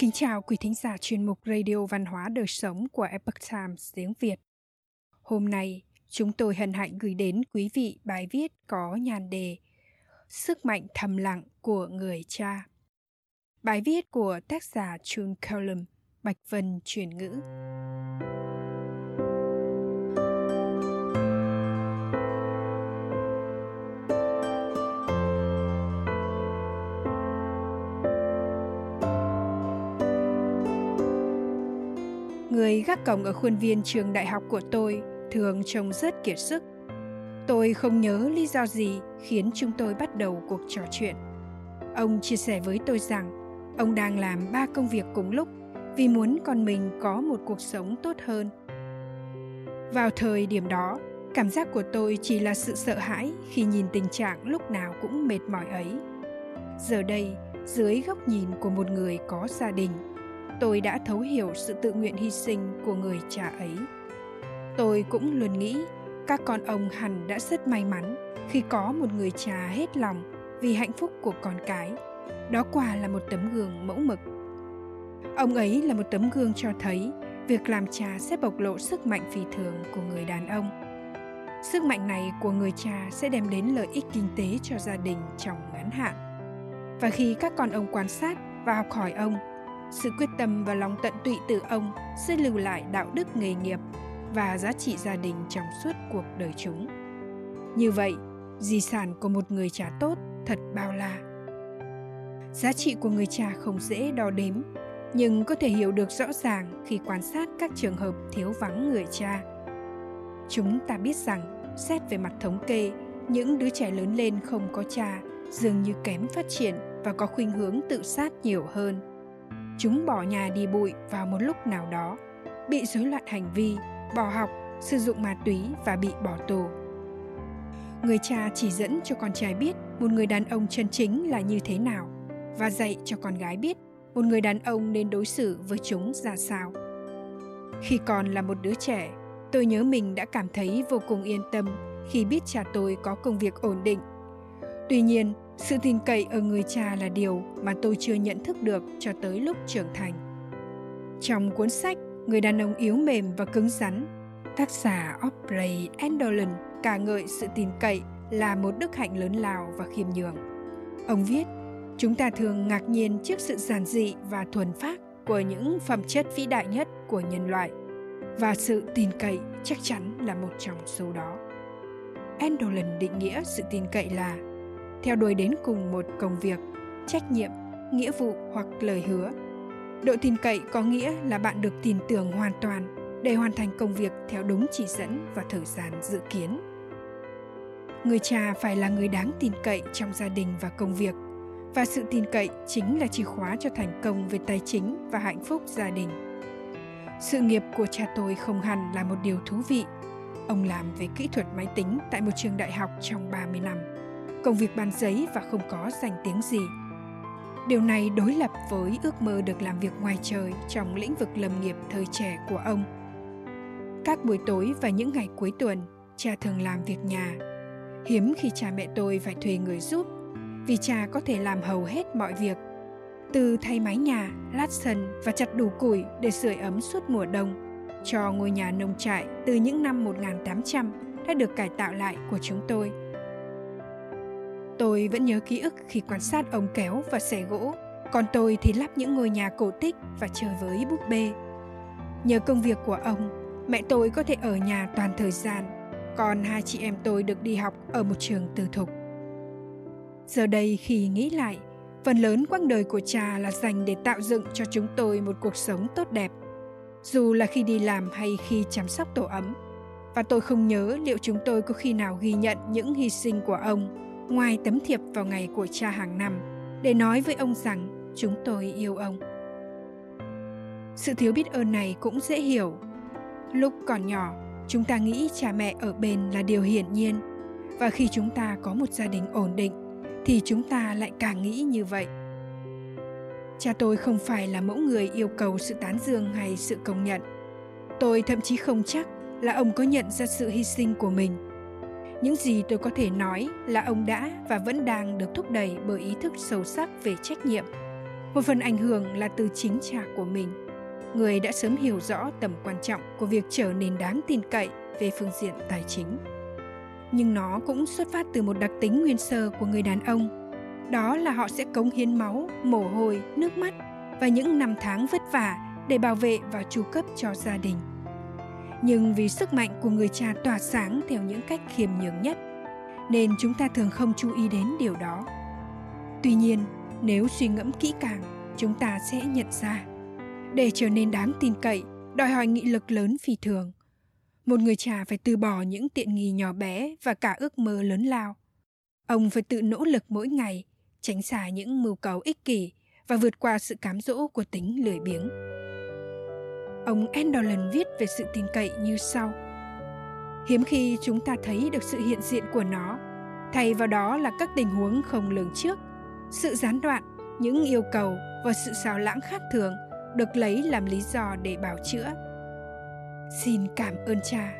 Kính chào quý thính giả chuyên mục Radio Văn hóa Đời Sống của Epoch Times tiếng Việt. Hôm nay, chúng tôi hân hạnh gửi đến quý vị bài viết có nhan đề Sức mạnh thầm lặng của người cha. Bài viết của tác giả Chun Cullum, Bạch Vân chuyển ngữ. Người gác cổng ở khuôn viên trường đại học của tôi thường trông rất kiệt sức. Tôi không nhớ lý do gì khiến chúng tôi bắt đầu cuộc trò chuyện. Ông chia sẻ với tôi rằng ông đang làm ba công việc cùng lúc vì muốn con mình có một cuộc sống tốt hơn. Vào thời điểm đó, cảm giác của tôi chỉ là sự sợ hãi khi nhìn tình trạng lúc nào cũng mệt mỏi ấy. Giờ đây, dưới góc nhìn của một người có gia đình, tôi đã thấu hiểu sự tự nguyện hy sinh của người cha ấy. Tôi cũng luôn nghĩ, các con ông hẳn đã rất may mắn khi có một người cha hết lòng vì hạnh phúc của con cái. Đó quả là một tấm gương mẫu mực. Ông ấy là một tấm gương cho thấy việc làm cha sẽ bộc lộ sức mạnh phi thường của người đàn ông. Sức mạnh này của người cha sẽ đem đến lợi ích kinh tế cho gia đình trong ngắn hạn. Và khi các con ông quan sát và học hỏi ông sự quyết tâm và lòng tận tụy từ ông sẽ lưu lại đạo đức nghề nghiệp và giá trị gia đình trong suốt cuộc đời chúng. Như vậy, di sản của một người cha tốt thật bao la. Giá trị của người cha không dễ đo đếm, nhưng có thể hiểu được rõ ràng khi quan sát các trường hợp thiếu vắng người cha. Chúng ta biết rằng, xét về mặt thống kê, những đứa trẻ lớn lên không có cha dường như kém phát triển và có khuynh hướng tự sát nhiều hơn chúng bỏ nhà đi bụi vào một lúc nào đó. Bị rối loạn hành vi, bỏ học, sử dụng ma túy và bị bỏ tù. Người cha chỉ dẫn cho con trai biết một người đàn ông chân chính là như thế nào và dạy cho con gái biết một người đàn ông nên đối xử với chúng ra sao. Khi còn là một đứa trẻ, tôi nhớ mình đã cảm thấy vô cùng yên tâm khi biết cha tôi có công việc ổn định. Tuy nhiên sự tin cậy ở người cha là điều mà tôi chưa nhận thức được cho tới lúc trưởng thành. Trong cuốn sách người đàn ông yếu mềm và cứng rắn, tác giả Aubrey Endolan ca ngợi sự tin cậy là một đức hạnh lớn lao và khiêm nhường. Ông viết, chúng ta thường ngạc nhiên trước sự giản dị và thuần phác của những phẩm chất vĩ đại nhất của nhân loại, và sự tin cậy chắc chắn là một trong số đó. Endolan định nghĩa sự tin cậy là theo đuổi đến cùng một công việc, trách nhiệm, nghĩa vụ hoặc lời hứa. Độ tin cậy có nghĩa là bạn được tin tưởng hoàn toàn để hoàn thành công việc theo đúng chỉ dẫn và thời gian dự kiến. Người cha phải là người đáng tin cậy trong gia đình và công việc, và sự tin cậy chính là chìa khóa cho thành công về tài chính và hạnh phúc gia đình. Sự nghiệp của cha tôi không hẳn là một điều thú vị. Ông làm về kỹ thuật máy tính tại một trường đại học trong 30 năm công việc bàn giấy và không có danh tiếng gì. Điều này đối lập với ước mơ được làm việc ngoài trời trong lĩnh vực lâm nghiệp thời trẻ của ông. Các buổi tối và những ngày cuối tuần, cha thường làm việc nhà. Hiếm khi cha mẹ tôi phải thuê người giúp, vì cha có thể làm hầu hết mọi việc. Từ thay mái nhà, lát sân và chặt đủ củi để sưởi ấm suốt mùa đông, cho ngôi nhà nông trại từ những năm 1800 đã được cải tạo lại của chúng tôi – Tôi vẫn nhớ ký ức khi quan sát ông kéo và xẻ gỗ, còn tôi thì lắp những ngôi nhà cổ tích và chơi với búp bê. Nhờ công việc của ông, mẹ tôi có thể ở nhà toàn thời gian, còn hai chị em tôi được đi học ở một trường tư thục. Giờ đây khi nghĩ lại, phần lớn quãng đời của cha là dành để tạo dựng cho chúng tôi một cuộc sống tốt đẹp, dù là khi đi làm hay khi chăm sóc tổ ấm. Và tôi không nhớ liệu chúng tôi có khi nào ghi nhận những hy sinh của ông ngoài tấm thiệp vào ngày của cha hàng năm để nói với ông rằng chúng tôi yêu ông. Sự thiếu biết ơn này cũng dễ hiểu. Lúc còn nhỏ, chúng ta nghĩ cha mẹ ở bên là điều hiển nhiên và khi chúng ta có một gia đình ổn định thì chúng ta lại càng nghĩ như vậy. Cha tôi không phải là mẫu người yêu cầu sự tán dương hay sự công nhận. Tôi thậm chí không chắc là ông có nhận ra sự hy sinh của mình những gì tôi có thể nói là ông đã và vẫn đang được thúc đẩy bởi ý thức sâu sắc về trách nhiệm Một phần ảnh hưởng là từ chính cha của mình. Người đã sớm hiểu rõ tầm quan trọng của việc trở nên đáng tin cậy về phương diện tài chính. Nhưng nó cũng xuất phát từ một đặc tính nguyên sơ của người đàn ông. Đó là họ sẽ cống hiến máu, mồ hôi, nước mắt và những năm tháng vất vả để bảo vệ và chu cấp cho gia đình. Nhưng vì sức mạnh của người cha tỏa sáng theo những cách khiêm nhường nhất, nên chúng ta thường không chú ý đến điều đó. Tuy nhiên, nếu suy ngẫm kỹ càng, chúng ta sẽ nhận ra, để trở nên đáng tin cậy, đòi hỏi nghị lực lớn phi thường. Một người cha phải từ bỏ những tiện nghi nhỏ bé và cả ước mơ lớn lao. Ông phải tự nỗ lực mỗi ngày, tránh xa những mưu cầu ích kỷ và vượt qua sự cám dỗ của tính lười biếng. Ông Endolan viết về sự tin cậy như sau. Hiếm khi chúng ta thấy được sự hiện diện của nó, thay vào đó là các tình huống không lường trước, sự gián đoạn, những yêu cầu và sự xào lãng khác thường được lấy làm lý do để bảo chữa. Xin cảm ơn cha.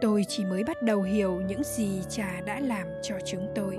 Tôi chỉ mới bắt đầu hiểu những gì cha đã làm cho chúng tôi.